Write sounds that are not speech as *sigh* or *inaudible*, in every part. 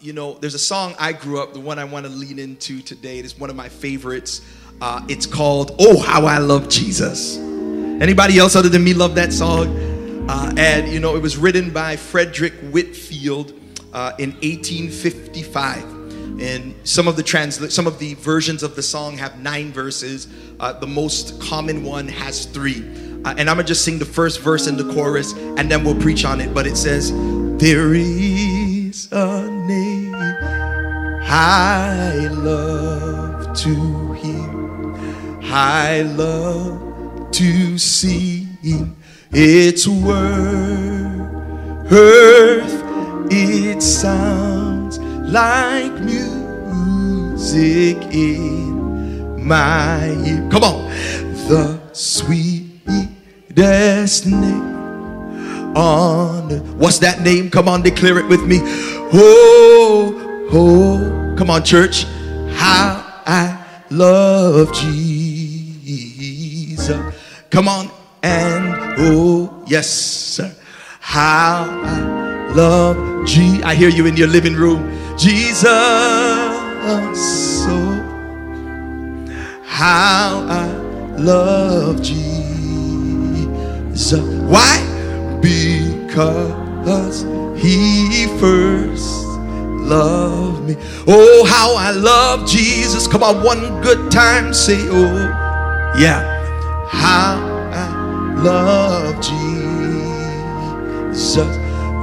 you know, there's a song I grew up, the one I want to lean into today. It is one of my favorites. Uh, it's called "Oh How I Love Jesus." Anybody else other than me love that song? Uh, and you know, it was written by Frederick Whitfield uh, in 1855. And some of the transla- some of the versions of the song have nine verses. Uh, the most common one has three. Uh, and I'm gonna just sing the first verse and the chorus, and then we'll preach on it. But it says, "There is a name. I love to hear, I love to sing its word. Earth, it sounds like music in my ear. Come on, the sweetest name on. What's that name? Come on, declare it with me. Oh, oh, come on, church. How I love Jesus. Come on, and oh, yes, sir. How I love G. I hear you in your living room. Jesus. So how I love Jesus. Why? Because he first loved me. Oh, how I love Jesus. Come on, one good time, say, oh, yeah. How I love Jesus.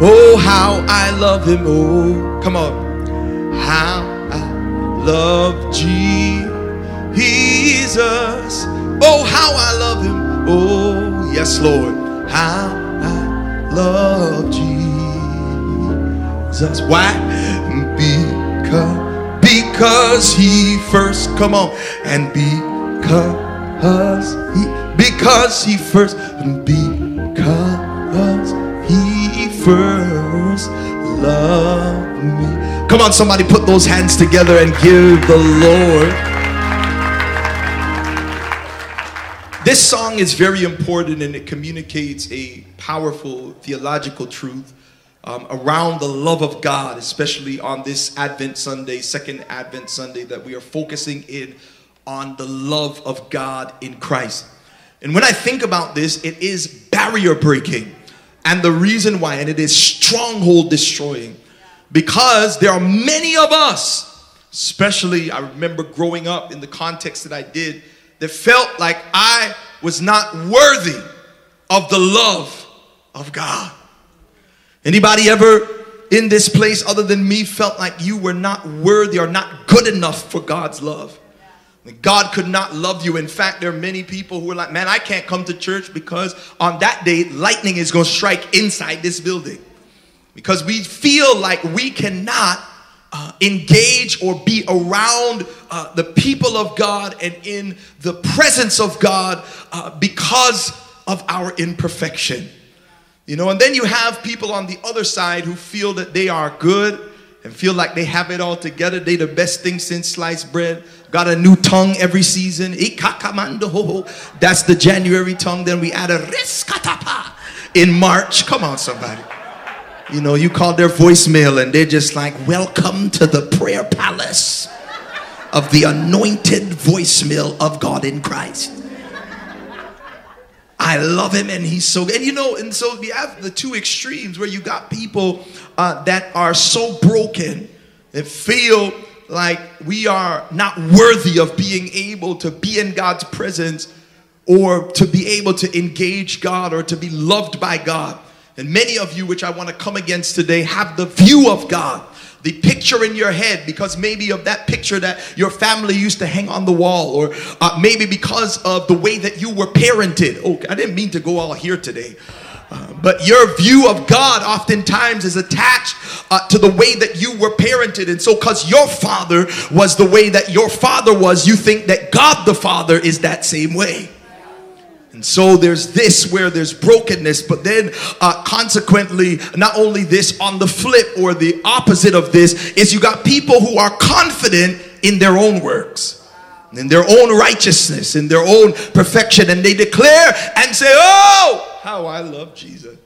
Oh, how I love him. Oh, come on. How I love Jesus. Oh, how I love him. Oh, yes, Lord. How love Jesus. Why? Because because he first come on and because he because he first because he first loved me. Come on, somebody put those hands together and give the Lord. This song is very important and it communicates a powerful theological truth um, around the love of God, especially on this Advent Sunday, second Advent Sunday, that we are focusing in on the love of God in Christ. And when I think about this, it is barrier breaking. And the reason why, and it is stronghold destroying, because there are many of us, especially I remember growing up in the context that I did, that felt like I was not worthy of the love of God. Anybody ever in this place other than me felt like you were not worthy or not good enough for God's love? God could not love you. In fact, there are many people who are like, man, I can't come to church because on that day, lightning is going to strike inside this building. Because we feel like we cannot uh, engage or be around uh, the people of God and in the presence of God uh, because of our imperfection. You know, and then you have people on the other side who feel that they are good and feel like they have it all together. They the best thing since sliced bread. Got a new tongue every season. That's the January tongue. Then we add a riskatapa in March. Come on, somebody. You know, you call their voicemail and they're just like, Welcome to the prayer palace of the anointed voicemail of God in Christ. I love him and he's so and you know and so we have the two extremes where you got people uh, that are so broken and feel like we are not worthy of being able to be in God's presence or to be able to engage God or to be loved by God. And many of you, which I want to come against today, have the view of God, the picture in your head, because maybe of that picture that your family used to hang on the wall, or uh, maybe because of the way that you were parented. Oh, I didn't mean to go all here today. Uh, but your view of God oftentimes is attached uh, to the way that you were parented. And so, because your father was the way that your father was, you think that God the Father is that same way. And so there's this where there's brokenness, but then uh, consequently, not only this, on the flip or the opposite of this, is you got people who are confident in their own works, in their own righteousness, in their own perfection, and they declare and say, Oh, how I love Jesus.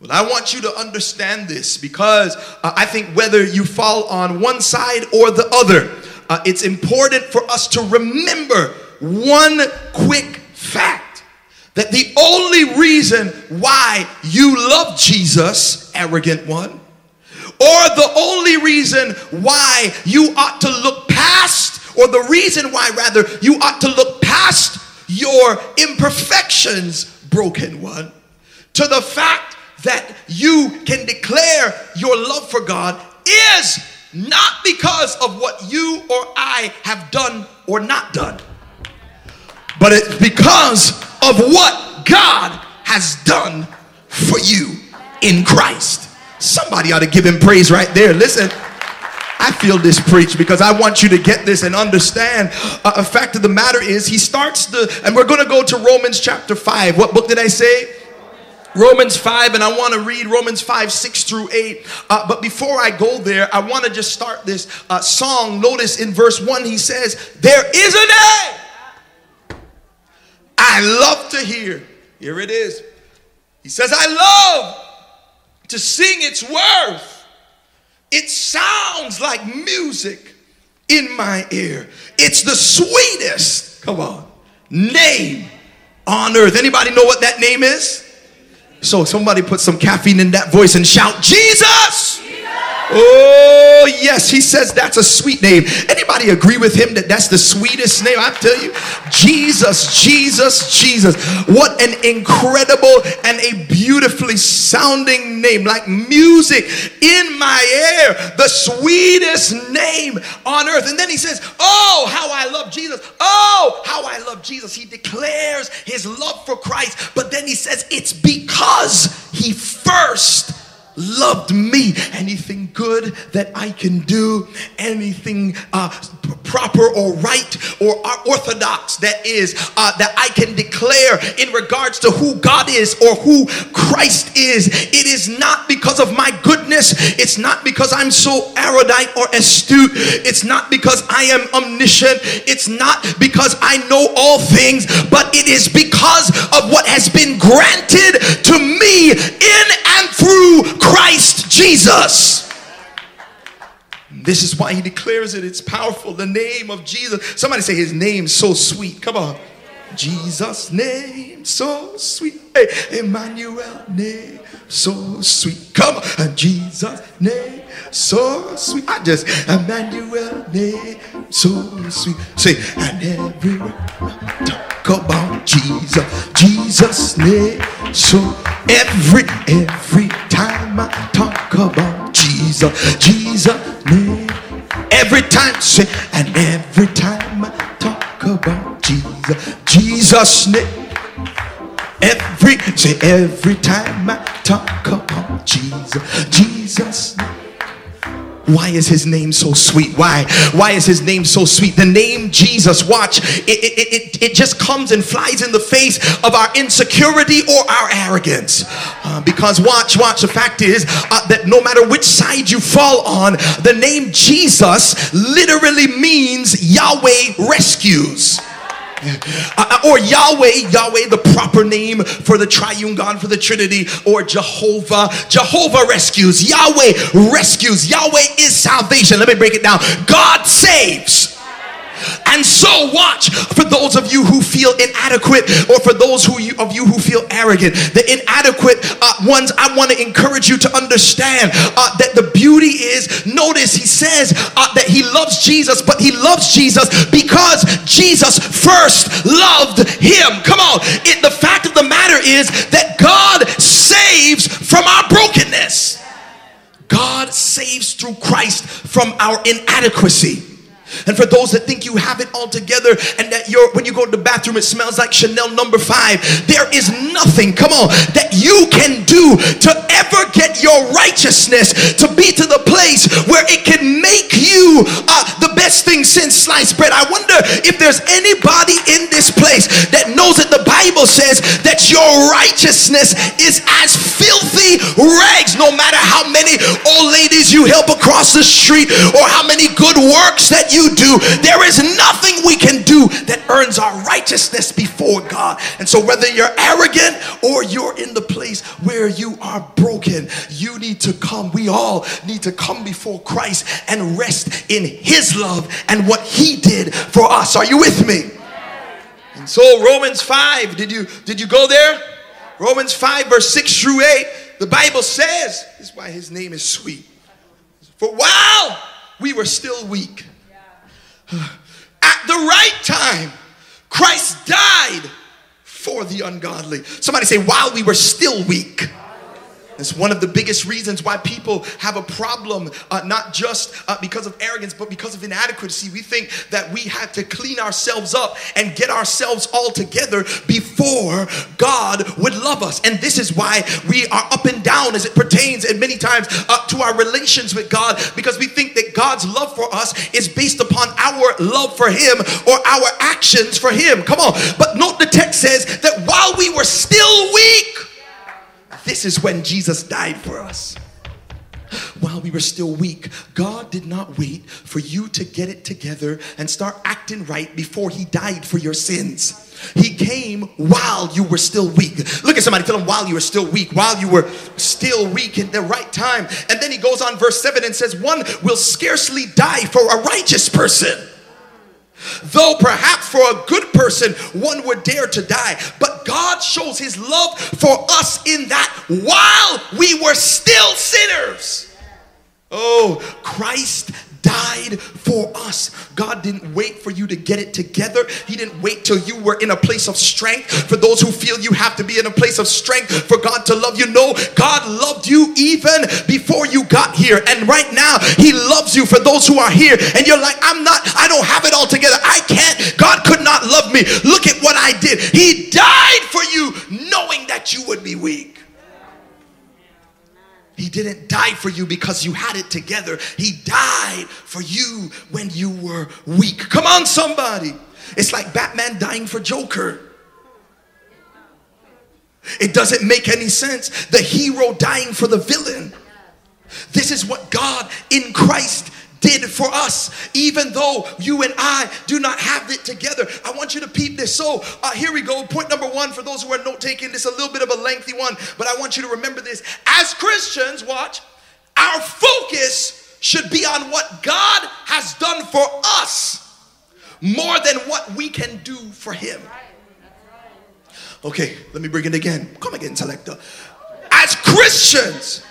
Well, I want you to understand this because uh, I think whether you fall on one side or the other, uh, it's important for us to remember one quick fact that the only reason why you love Jesus, arrogant one, or the only reason why you ought to look past, or the reason why rather you ought to look past your imperfections, broken one, to the fact that you can declare your love for God is not because of what you or I have done or not done, but it's because of what God has done for you in Christ. Somebody ought to give him praise right there. Listen. I feel this preach because I want you to get this and understand. Uh, a fact of the matter is, he starts the, and we're going to go to Romans chapter 5. What book did I say? Romans 5, and I want to read Romans 5, 6 through 8. Uh, but before I go there, I want to just start this uh, song. Notice in verse 1, he says, There is a name I love to hear. Here it is. He says, I love to sing its worth. It sounds like music in my ear. It's the sweetest, come on, name on earth. Anybody know what that name is? So somebody put some caffeine in that voice and shout, Jesus! Oh, yes, he says that's a sweet name. Anybody agree with him that that's the sweetest name? I tell you, Jesus, Jesus, Jesus. What an incredible and a beautifully sounding name, like music in my ear, the sweetest name on earth. And then he says, Oh, how I love Jesus. Oh, how I love Jesus. He declares his love for Christ, but then he says, It's because he first loved me. Anything good that I can do, anything uh, proper or right or orthodox that is uh, that I can declare in regards to who God is or who Christ is. It is not because of my goodness. It's not because I'm so erudite or astute. It's not because I am omniscient. It's not because I know all things, but it is because of what has been granted to me in and through Christ Jesus. This is why he declares it. It's powerful. The name of Jesus. Somebody say his name so sweet. Come on. Jesus' name so sweet. Hey, Emmanuel name so sweet. Come on. Jesus' name so sweet. I just Emmanuel name so sweet. Say, and everywhere talk about Jesus. Jesus' name so every every time I talk about Jesus, Jesus name. Every time say, and every time I talk about Jesus, Jesus name. Every say every time I talk about Jesus, Jesus. Why is his name so sweet? Why? Why is his name so sweet? The name Jesus, watch, it, it, it, it just comes and flies in the face of our insecurity or our arrogance. Uh, because watch, watch, the fact is uh, that no matter which side you fall on, the name Jesus literally means Yahweh rescues. Or Yahweh, Yahweh, the proper name for the triune God, for the Trinity, or Jehovah. Jehovah rescues. Yahweh rescues. Yahweh is salvation. Let me break it down. God saves. And so, watch for those of you who feel inadequate, or for those who you, of you who feel arrogant, the inadequate uh, ones. I want to encourage you to understand uh, that the beauty is. Notice he says uh, that he loves Jesus, but he loves Jesus because Jesus first loved him. Come on, it, the fact of the matter is that God saves from our brokenness. God saves through Christ from our inadequacy. And for those that think you have it all together and that you're when you go to the bathroom it smells like Chanel number 5, there is nothing, come on, that you can do to ever get your righteousness to be to the place where it can make you uh, the best thing since sliced bread. I wonder if there's anybody in this place that knows that the Bible says that your righteousness is as filthy rags, no matter how many old ladies you help across the street or how many good works that you do. There is nothing we can do that earns our righteousness before God. And so, whether you're arrogant or you're in the place where you are broken, you need to come. We all need to come before Christ and rest in His love and what He did for us. Are you with me? And so, Romans 5, did you, did you go there? Romans 5, verse 6 through 8, the Bible says, this is why His name is sweet. For while we were still weak, at the right time, Christ died for the ungodly. Somebody say, while we were still weak. It's one of the biggest reasons why people have a problem, uh, not just uh, because of arrogance, but because of inadequacy. We think that we have to clean ourselves up and get ourselves all together before God would love us. And this is why we are up and down as it pertains, and many times uh, to our relations with God, because we think that God's love for us is based upon our love for Him or our actions for Him. Come on. But note the text says that while we were still weak, this is when Jesus died for us. While we were still weak, God did not wait for you to get it together and start acting right before He died for your sins. He came while you were still weak. Look at somebody, tell them while you were still weak, while you were still weak in the right time. And then he goes on, verse 7 and says, One will scarcely die for a righteous person. Though perhaps for a good person one would dare to die, but God shows his love for us in that while we were still sinners. Oh, Christ died for us. God didn't wait for you to get it together. He didn't wait till you were in a place of strength. For those who feel you have to be in a place of strength for God to love you, no, God loved you even before you got here. And right now, He loves you for those who are here. And you're like, I'm not, I don't have it all together. I can't. God could not love me. Look at what I did. He died for you knowing that you would be weak. He didn't die for you because you had it together. He died for you when you were weak. Come on, somebody. It's like Batman dying for Joker. It doesn't make any sense. The hero dying for the villain. This is what God in Christ did for us, even though you and I do not have it together. I want you to peep this. So, uh, here we go. Point number one for those who are note taking, this is a little bit of a lengthy one, but I want you to remember this. As Christians, watch, our focus should be on what God has done for us more than what we can do for Him. Okay, let me bring it again. Come again, selector. As Christians,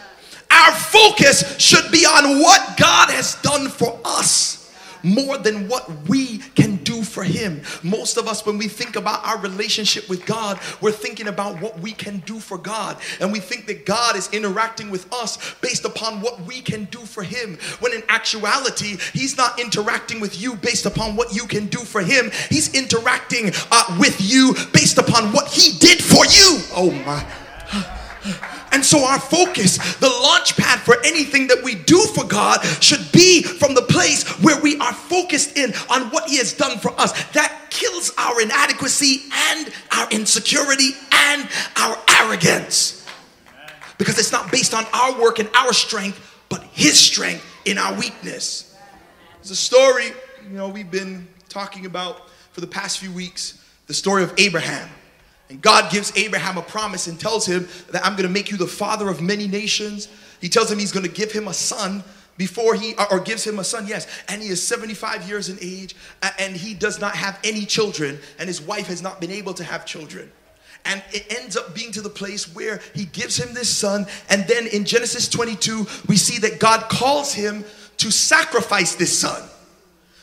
our focus should be on what God has done for us more than what we can do for him. Most of us, when we think about our relationship with God, we're thinking about what we can do for God. And we think that God is interacting with us based upon what we can do for him. When in actuality, he's not interacting with you based upon what you can do for him. He's interacting uh, with you based upon what he did for you. Oh my. And so our focus, the launch pad for anything that we do for God should be from the place where we are focused in on what he has done for us. That kills our inadequacy and our insecurity and our arrogance. Because it's not based on our work and our strength, but his strength in our weakness. There's a story, you know, we've been talking about for the past few weeks, the story of Abraham. And God gives Abraham a promise and tells him that I'm going to make you the father of many nations. He tells him he's going to give him a son before he or gives him a son yes. And he is 75 years in age and he does not have any children and his wife has not been able to have children. And it ends up being to the place where he gives him this son and then in genesis 22 we see that god calls him to sacrifice this son.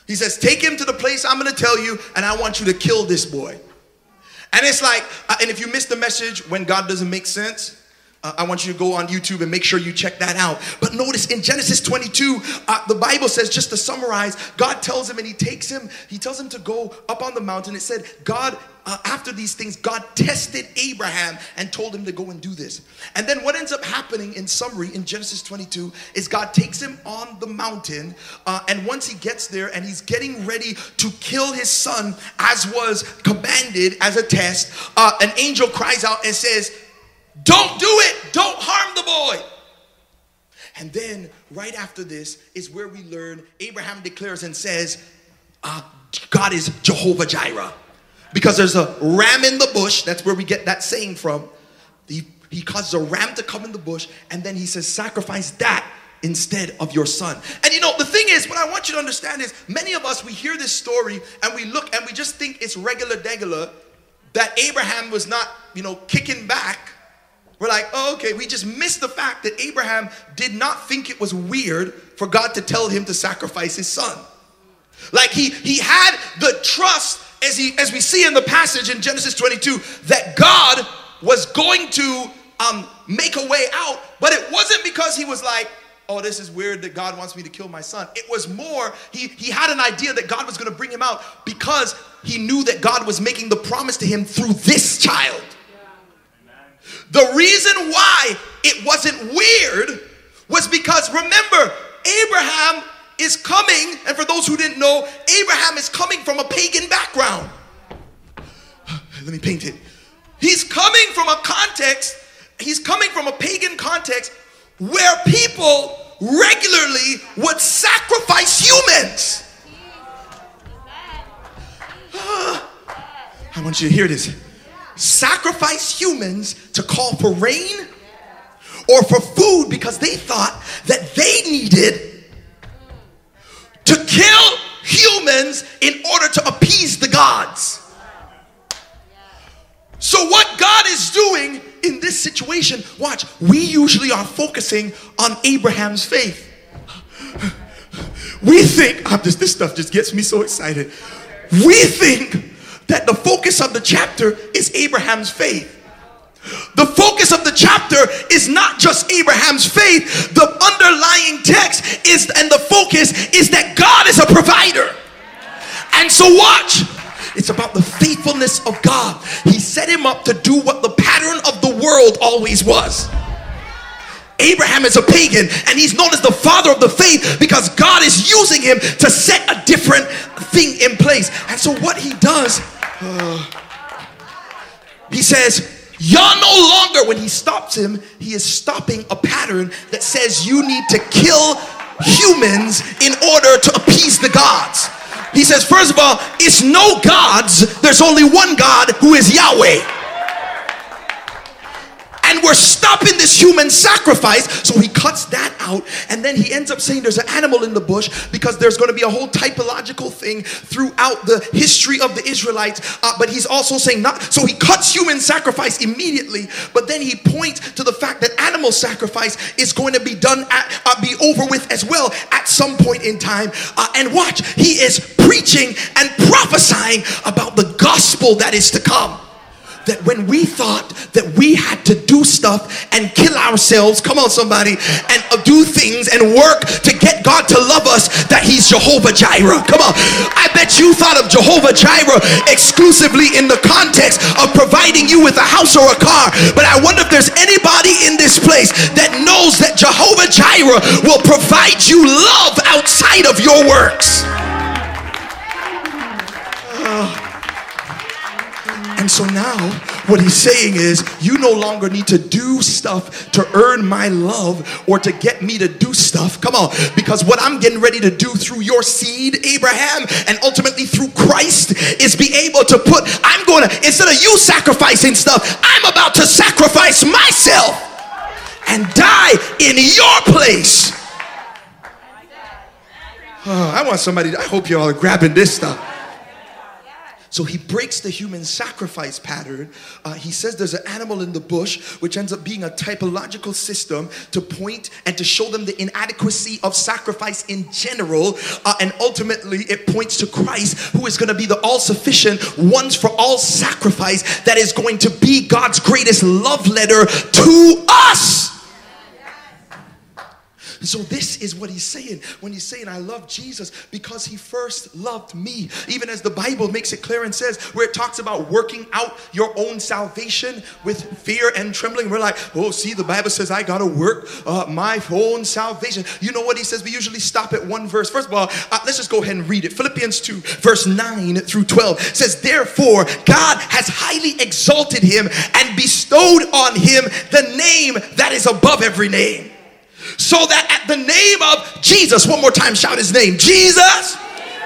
He says take him to the place i'm going to tell you and i want you to kill this boy and it's like, uh, and if you miss the message when God doesn't make sense, Uh, I want you to go on YouTube and make sure you check that out. But notice in Genesis 22, uh, the Bible says, just to summarize, God tells him and he takes him, he tells him to go up on the mountain. It said, God, uh, after these things, God tested Abraham and told him to go and do this. And then what ends up happening in summary in Genesis 22 is God takes him on the mountain. Uh, and once he gets there and he's getting ready to kill his son, as was commanded as a test, uh, an angel cries out and says, don't do it. Don't harm the boy. And then, right after this, is where we learn Abraham declares and says, uh, God is Jehovah Jireh. Because there's a ram in the bush. That's where we get that saying from. He, he causes a ram to come in the bush, and then he says, Sacrifice that instead of your son. And you know, the thing is, what I want you to understand is many of us, we hear this story and we look and we just think it's regular degular that Abraham was not, you know, kicking back we're like, oh, okay, we just missed the fact that Abraham did not think it was weird for God to tell him to sacrifice his son. Like he he had the trust as he as we see in the passage in Genesis 22 that God was going to um, make a way out, but it wasn't because he was like, oh, this is weird that God wants me to kill my son. It was more, he, he had an idea that God was going to bring him out because he knew that God was making the promise to him through this child. The reason why it wasn't weird was because remember, Abraham is coming, and for those who didn't know, Abraham is coming from a pagan background. *sighs* Let me paint it. He's coming from a context, he's coming from a pagan context where people regularly would sacrifice humans. *sighs* I want you to hear this sacrifice humans to call for rain or for food because they thought that they needed to kill humans in order to appease the gods. So, what God is doing in this situation, watch, we usually are focusing on Abraham's faith. We think, this stuff just gets me so excited. We think that the focus of the chapter is Abraham's faith. The focus of the chapter is not just Abraham's faith. The underlying text is, and the focus is that God is a provider. And so, watch. It's about the faithfulness of God. He set him up to do what the pattern of the world always was. Abraham is a pagan and he's known as the father of the faith because God is using him to set a different thing in place. And so, what he does *sighs* he says, Y'all no longer, when he stops him, he is stopping a pattern that says you need to kill humans in order to appease the gods. He says, first of all, it's no gods, there's only one God who is Yahweh and we're stopping this human sacrifice. So he cuts that out, and then he ends up saying there's an animal in the bush because there's going to be a whole typological thing throughout the history of the Israelites. Uh, but he's also saying not, so he cuts human sacrifice immediately, but then he points to the fact that animal sacrifice is going to be done at, uh, be over with as well at some point in time. Uh, and watch, he is preaching and prophesying about the gospel that is to come that when we thought that we had to do stuff and kill ourselves, come on, somebody, and uh, do things and work to get God to love us, that He's Jehovah Jireh. Come on. I bet you thought of Jehovah Jireh exclusively in the context of providing you with a house or a car. But I wonder if there's anybody in this place that knows that Jehovah Jireh will provide you love outside of your works. So now, what he's saying is, you no longer need to do stuff to earn my love or to get me to do stuff. Come on, because what I'm getting ready to do through your seed, Abraham, and ultimately through Christ is be able to put, I'm going to, instead of you sacrificing stuff, I'm about to sacrifice myself and die in your place. Oh, *sighs* I want somebody, I hope you all are grabbing this stuff. So he breaks the human sacrifice pattern. Uh, he says there's an animal in the bush, which ends up being a typological system to point and to show them the inadequacy of sacrifice in general. Uh, and ultimately, it points to Christ, who is going to be the all sufficient, once for all sacrifice that is going to be God's greatest love letter to us. So this is what he's saying when he's saying, I love Jesus because he first loved me. Even as the Bible makes it clear and says, where it talks about working out your own salvation with fear and trembling. We're like, oh, see, the Bible says I got to work uh, my own salvation. You know what he says? We usually stop at one verse. First of all, uh, let's just go ahead and read it. Philippians 2, verse 9 through 12 says, Therefore, God has highly exalted him and bestowed on him the name that is above every name so that at the name of Jesus, one more time, shout his name Jesus.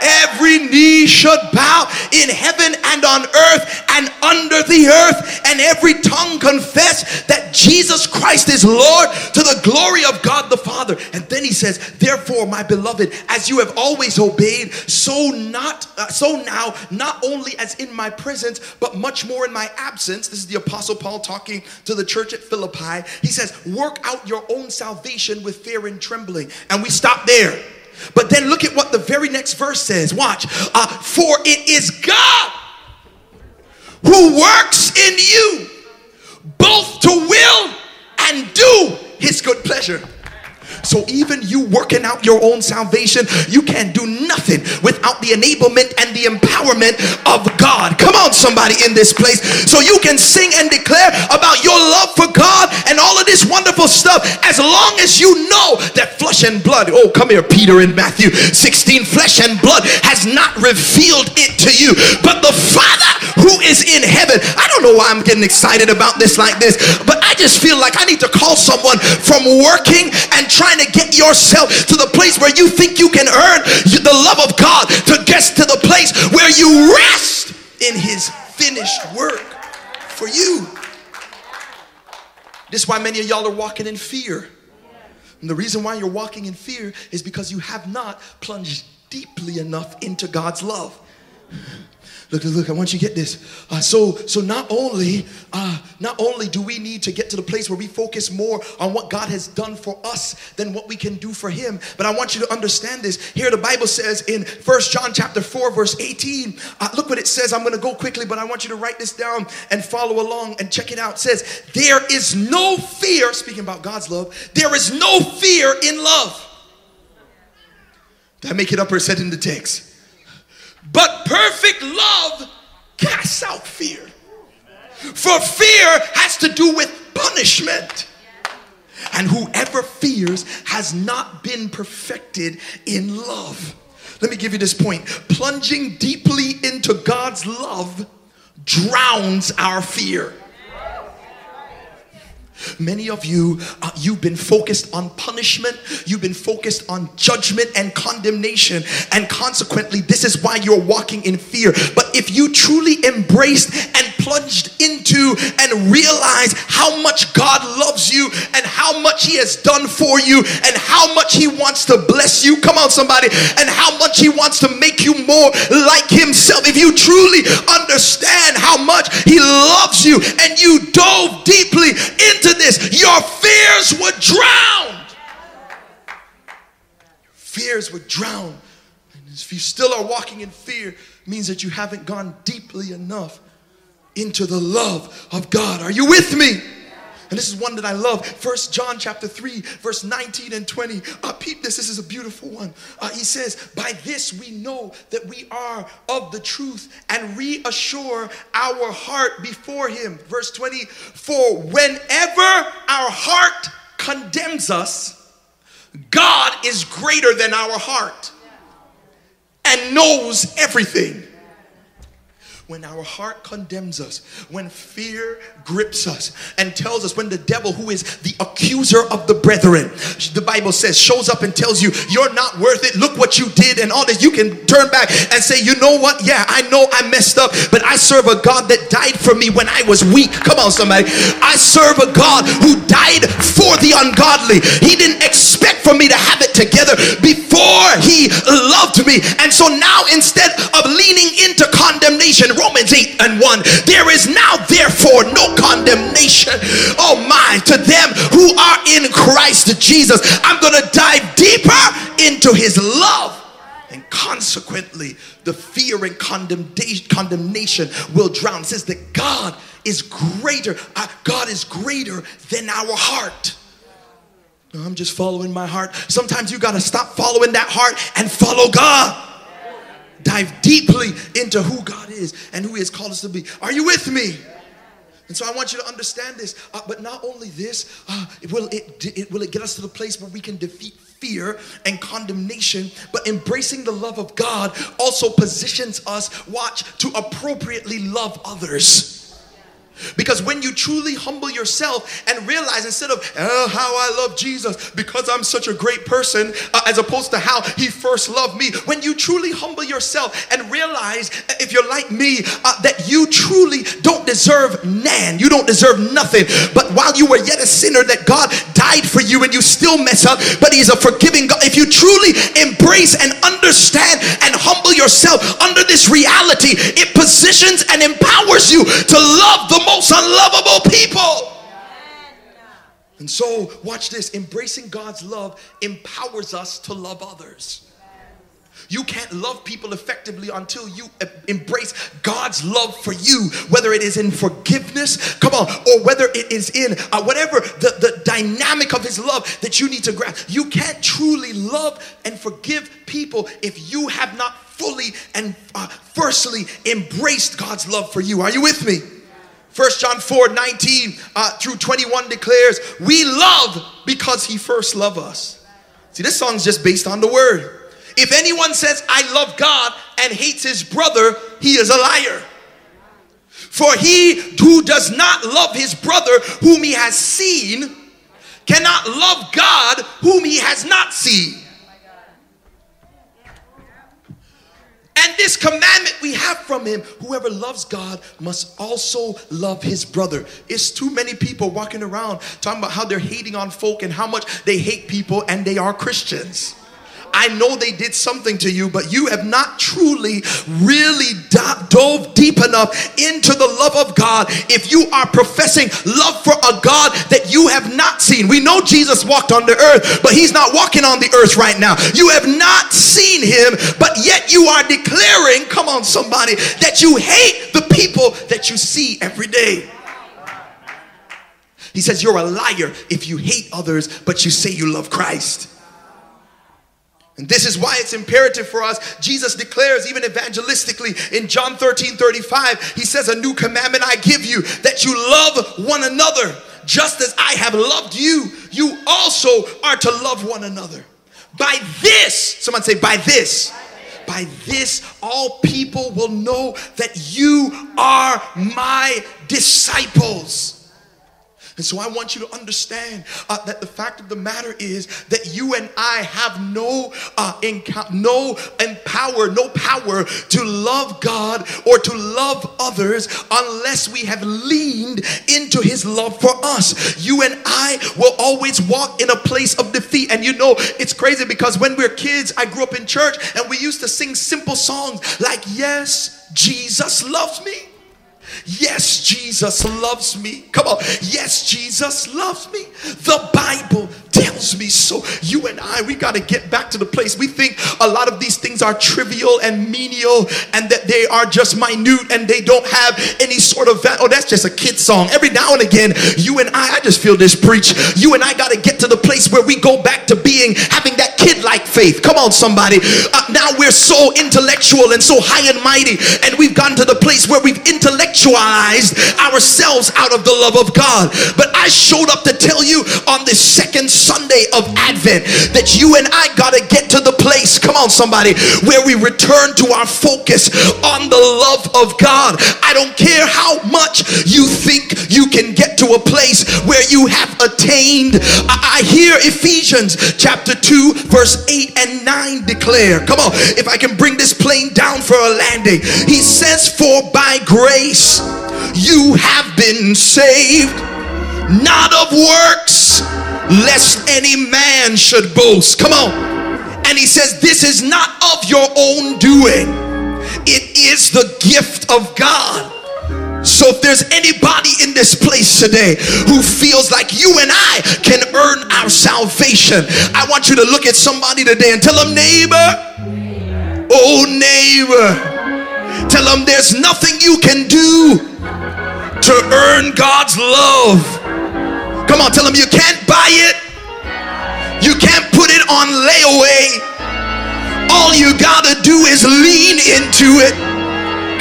Every knee should bow in heaven and on earth and under the earth, and every tongue confess that Jesus Christ is Lord to the glory of God the Father. And then he says, Therefore, my beloved, as you have always obeyed, so not uh, so now, not only as in my presence, but much more in my absence. This is the Apostle Paul talking to the church at Philippi. He says, Work out your own salvation with fear and trembling. And we stop there. But then look at what the very next verse says. Watch. Uh, For it is God who works in you both to will and do his good pleasure. So even you working out your own salvation, you can't do nothing without the enablement and the empowerment of God. Come on, somebody in this place. So you can sing and declare about your love for God and all of this wonderful stuff as long as you know that flesh and blood, oh, come here, Peter in Matthew 16, flesh and blood has not revealed it to you, but the Father who is in heaven. I don't know why I'm getting excited about this like this, but I just feel like I need to call someone from working and trying to get yourself to the place where you think you can earn the love of God to get to the place where you rest in His finished work for you. This is why many of y'all are walking in fear. And the reason why you're walking in fear is because you have not plunged deeply enough into God's love. Look, look, look, I want you to get this. Uh, so, so not only, uh, not only do we need to get to the place where we focus more on what God has done for us than what we can do for him, but I want you to understand this. Here the Bible says in First John chapter 4, verse 18, uh, look what it says. I'm gonna go quickly, but I want you to write this down and follow along and check it out. It says, There is no fear, speaking about God's love, there is no fear in love. Did I make it up or said in the text? But perfect love casts out fear. For fear has to do with punishment. And whoever fears has not been perfected in love. Let me give you this point. Plunging deeply into God's love drowns our fear. Many of you, uh, you've been focused on punishment, you've been focused on judgment and condemnation, and consequently, this is why you're walking in fear. But if you truly embraced and plunged into and realized how much God loves you and how much He has done for you and how much He wants to bless you, come on, somebody, and how much He wants to make you more like Himself, if you truly understand how much He loves you and you dove deeply into to this, your fears would drown. Fears were drowned. And if you still are walking in fear, means that you haven't gone deeply enough into the love of God. Are you with me? And this is one that I love. First John chapter 3, verse 19 and 20. Uh, peep this, this is a beautiful one. Uh, he says, By this we know that we are of the truth and reassure our heart before him. Verse 20, for whenever our heart condemns us, God is greater than our heart and knows everything when our heart condemns us, when fear grips us and tells us, when the devil, who is the accuser of the brethren, the Bible says, shows up and tells you, you're not worth it, look what you did, and all this, you can turn back and say, you know what? Yeah, I know I messed up, but I serve a God that died for me when I was weak. Come on, somebody. I serve a God who died for the ungodly. He didn't expect for me to have it together before he loved me. And so now, instead of leaning into condemnation, Romans 8 and 1. There is now therefore no condemnation. Oh my, to them who are in Christ Jesus. I'm going to dive deeper into his love. And consequently, the fear and condemnation will drown. It says that God is greater. Uh, God is greater than our heart. I'm just following my heart. Sometimes you got to stop following that heart and follow God. Dive deeply into who God is and who He has called us to be. Are you with me? And so I want you to understand this. Uh, but not only this, uh, will, it, it, will it get us to the place where we can defeat fear and condemnation, but embracing the love of God also positions us, watch, to appropriately love others. Because when you truly humble yourself and realize instead of oh, how I love Jesus because I'm such a great person, uh, as opposed to how he first loved me, when you truly humble yourself and realize, uh, if you're like me, uh, that you truly don't deserve nan, you don't deserve nothing. But while you were yet a sinner, that God died for you and you still mess up, but He's a forgiving God. If you truly embrace and understand and humble yourself under this reality, it positions and empowers you to love the most unlovable people. And so, watch this embracing God's love empowers us to love others. You can't love people effectively until you embrace God's love for you, whether it is in forgiveness, come on, or whether it is in uh, whatever the, the dynamic of His love that you need to grasp. You can't truly love and forgive people if you have not fully and uh, firstly embraced God's love for you. Are you with me? First John 4 19 uh, through 21 declares, We love because he first loved us. See, this song's just based on the word. If anyone says, I love God and hates his brother, he is a liar. For he who does not love his brother whom he has seen cannot love God whom he has not seen. And this commandment we have from him whoever loves God must also love his brother. It's too many people walking around talking about how they're hating on folk and how much they hate people, and they are Christians. I know they did something to you, but you have not truly, really dove deep enough into the love of God if you are professing love for a God that you have not seen. We know Jesus walked on the earth, but he's not walking on the earth right now. You have not seen him, but yet you are declaring, come on, somebody, that you hate the people that you see every day. He says, You're a liar if you hate others, but you say you love Christ. And this is why it's imperative for us. Jesus declares, even evangelistically, in John 13 35, he says, A new commandment I give you that you love one another. Just as I have loved you, you also are to love one another. By this, someone say, By this. By this, all people will know that you are my disciples. And so I want you to understand uh, that the fact of the matter is that you and I have no uh, no empower, no power to love God or to love others unless we have leaned into His love for us. You and I will always walk in a place of defeat. And you know, it's crazy because when we're kids, I grew up in church and we used to sing simple songs like, Yes, Jesus loves me. Yes, Jesus loves me. Come on. Yes, Jesus loves me. The Bible me so. You and I, we got to get back to the place. We think a lot of these things are trivial and menial and that they are just minute and they don't have any sort of value. Oh, that's just a kid song. Every now and again, you and I, I just feel this preach. You and I got to get to the place where we go back to being, having that kid like faith. Come on, somebody. Uh, now we're so intellectual and so high and mighty, and we've gotten to the place where we've intellectualized ourselves out of the love of God. But I showed up to tell you on this second Sunday of Advent that you and I got to get to the place, come on, somebody, where we return to our focus on the love of God. I don't care how much you think you can get to a place where you have attained. I, I hear Ephesians chapter 2, verse 8 and 9 declare. Come on, if I can bring this plane down for a landing. He says, For by grace you have been saved, not of works lest any man should boast. Come on. And he says, This is not of your own doing, it is the gift of God. So if there's anybody in this place today who feels like you and I can earn our salvation, I want you to look at somebody today and tell them, neighbor, oh neighbor, tell them there's nothing you can do to earn God's love. Come on, tell them you can't buy it. You can't put it on layaway. All you gotta do is lean into it.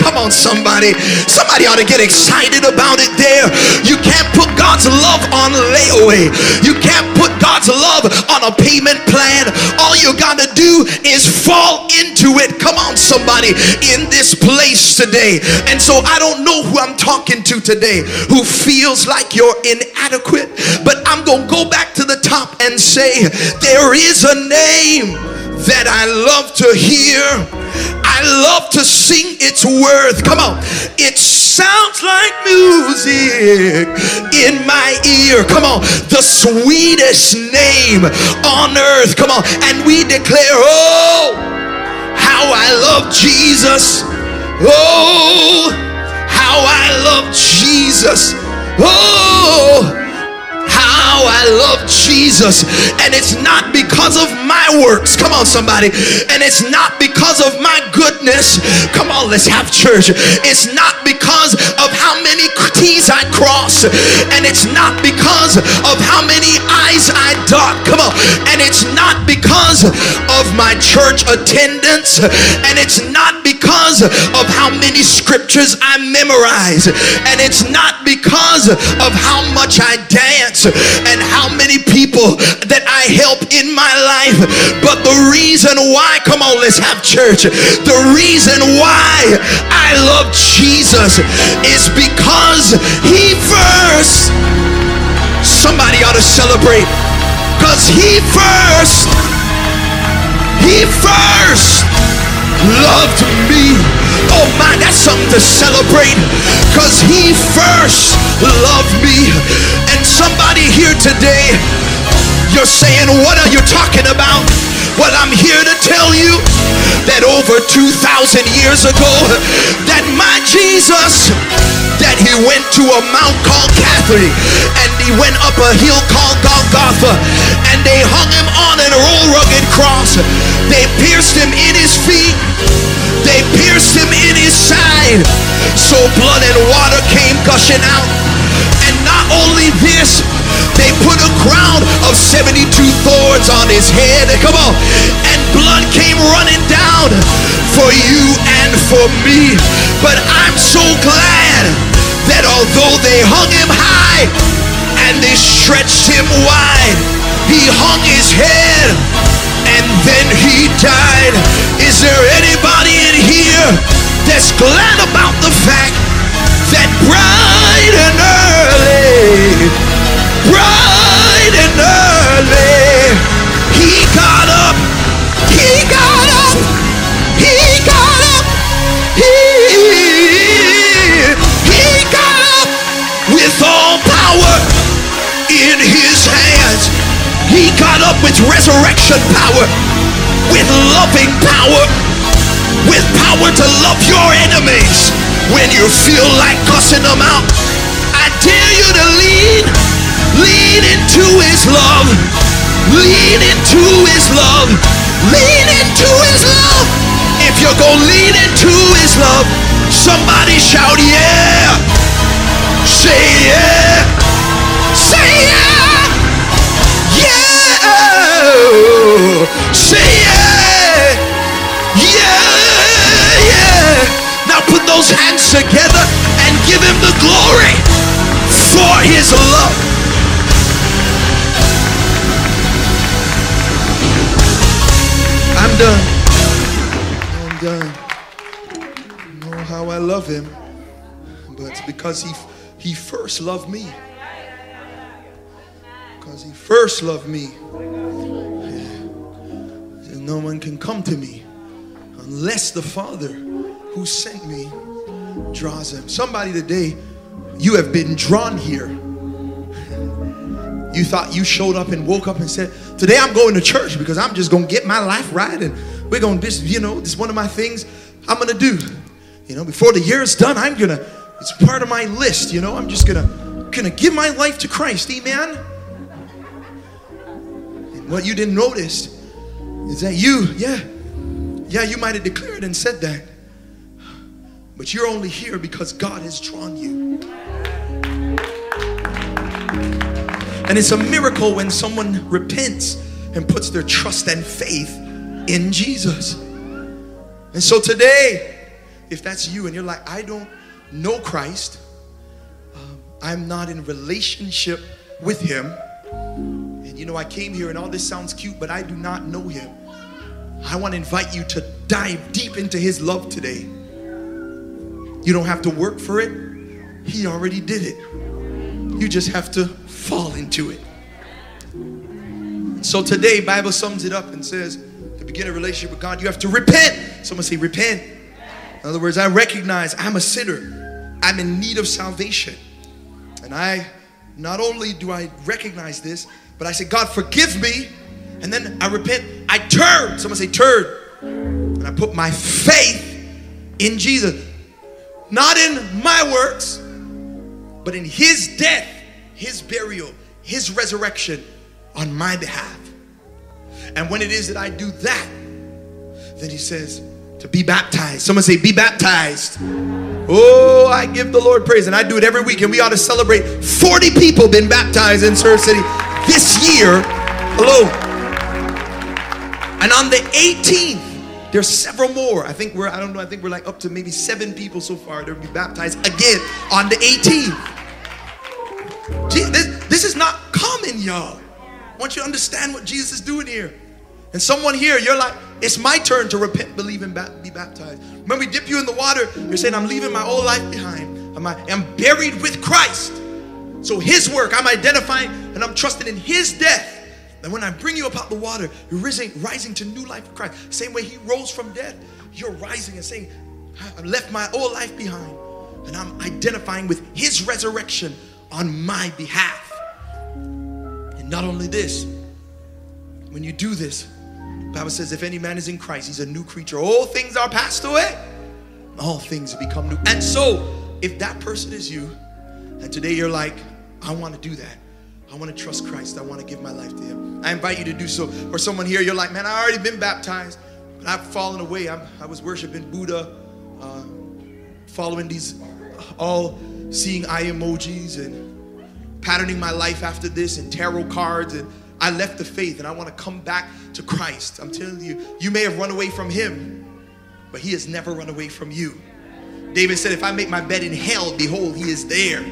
Come on, somebody. Somebody ought to get excited about it there. You can't put God's love on layaway. You can't put God's love on a payment plan. All you got to do is fall into it. Come on, somebody in this place today. And so I don't know who I'm talking to today who feels like you're inadequate, but I'm going to go back to the top and say, there is a name that I love to hear I love to sing its worth. Come on. It sounds like music in my ear. Come on. The sweetest name on earth. Come on. And we declare, oh, how I love Jesus. Oh, how I love Jesus. Oh, how I love Jesus. And it's not because of my works. Come on, somebody. And it's not because of my goodness. Come on, let's have church. It's not because of how many T's I cross. And it's not because of how many I's Dot. Come on. And it's not because of my church attendance. And it's not because of how many scriptures I memorize. And it's not because of how much I dance and how many people that I help in my life. But the reason why, come on, let's have church. The reason why I love Jesus is because he first, somebody ought to celebrate, because he first, he first loved me. Oh my, that's something to celebrate because he first loved me. And somebody here today, you're saying, What are you talking about? Well, I'm here to tell you that over 2,000 years ago, that my Jesus, that he went to a mount called Calvary, and he went up a hill called Golgotha, and they hung him on an old rugged cross. They pierced him in his feet. They pierced him in his side. So blood and water came gushing out. And not only this, they put a crown of 72 on his head. Come on. And blood came running down for you and for me. But I'm so glad that although they hung him high and they stretched him wide, he hung his head and then he died. Is there anybody in here that's glad about the fact that bright and early power in his hands. He got up with resurrection power, with loving power, with power to love your enemies when you feel like cussing them out. I dare you to lean Lean into his love. Lean into his love. Lean into his love. If you're to lean into his love, somebody shout, yeah. Say yeah. Say yeah. Yeah. Yeah. Now put those hands together and give him the glory for his love. I'm done. I'm done. You know how I love him, but it's because he he first loved me. Because he first loved me. No one can come to me unless the Father who sent me draws them. Somebody today, you have been drawn here. You thought you showed up and woke up and said, Today I'm going to church because I'm just going to get my life right and we're going to you know, this is one of my things I'm going to do. You know, before the year is done, I'm gonna, it's part of my list, you know, I'm just gonna, gonna give my life to Christ, amen? And what you didn't notice is that you, yeah, yeah, you might have declared and said that, but you're only here because God has drawn you. And it's a miracle when someone repents and puts their trust and faith in Jesus. And so today, if that's you and you're like, I don't know Christ, um, I'm not in relationship with Him, you know, I came here and all this sounds cute, but I do not know Him. I want to invite you to dive deep into His love today. You don't have to work for it, He already did it. You just have to fall into it. So today, Bible sums it up and says, to begin a relationship with God, you have to repent. Someone say, repent. In other words, I recognize I'm a sinner. I'm in need of salvation. And I, not only do I recognize this, but I say, God, forgive me. And then I repent. I turn. Someone say, turn. And I put my faith in Jesus. Not in my works, but in his death, his burial, his resurrection on my behalf. And when it is that I do that, then he says to be baptized. Someone say, be baptized. Oh, I give the Lord praise. And I do it every week. And we ought to celebrate 40 people been baptized in Surf City this year alone. And on the 18th, there's several more. I think we're, I don't know, I think we're like up to maybe seven people so far that will be baptized again on the 18th. This, this is not common, y'all. I want you to understand what Jesus is doing here. And someone here, you're like, it's my turn to repent, believe, and be baptized. When we dip you in the water, you're saying, I'm leaving my old life behind. I'm, I'm buried with Christ. So his work, I'm identifying and I'm trusting in his death. And when I bring you up out the water, you're rising, rising to new life with Christ. Same way he rose from death, you're rising and saying, "I've left my old life behind. And I'm identifying with his resurrection on my behalf. And not only this, when you do this, Bible says, if any man is in Christ, he's a new creature. All things are passed away. All things become new. And so, if that person is you, and today you're like, I want to do that. I want to trust Christ. I want to give my life to Him. I invite you to do so. Or someone here, you're like, man, I already been baptized, but I've fallen away. I'm, i was worshiping Buddha, uh, following these all seeing eye emojis and patterning my life after this and tarot cards and I left the faith and I want to come back to Christ. I'm telling you, you may have run away from him, but he has never run away from you. David said, If I make my bed in hell, behold, he is there.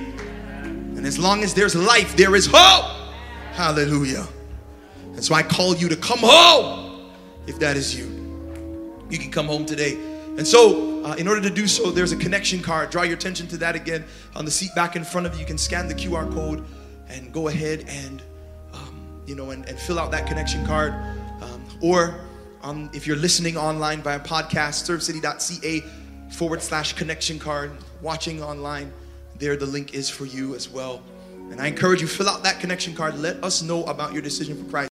And as long as there's life, there is hope. Hallelujah. And so I call you to come home if that is you. You can come home today. And so, uh, in order to do so, there's a connection card. Draw your attention to that again on the seat back in front of you. You can scan the QR code and go ahead and, um, you know, and, and, fill out that connection card. Um, or um, if you're listening online via podcast, surfcity.ca forward slash connection card, watching online, there the link is for you as well. And I encourage you, fill out that connection card. Let us know about your decision for Christ.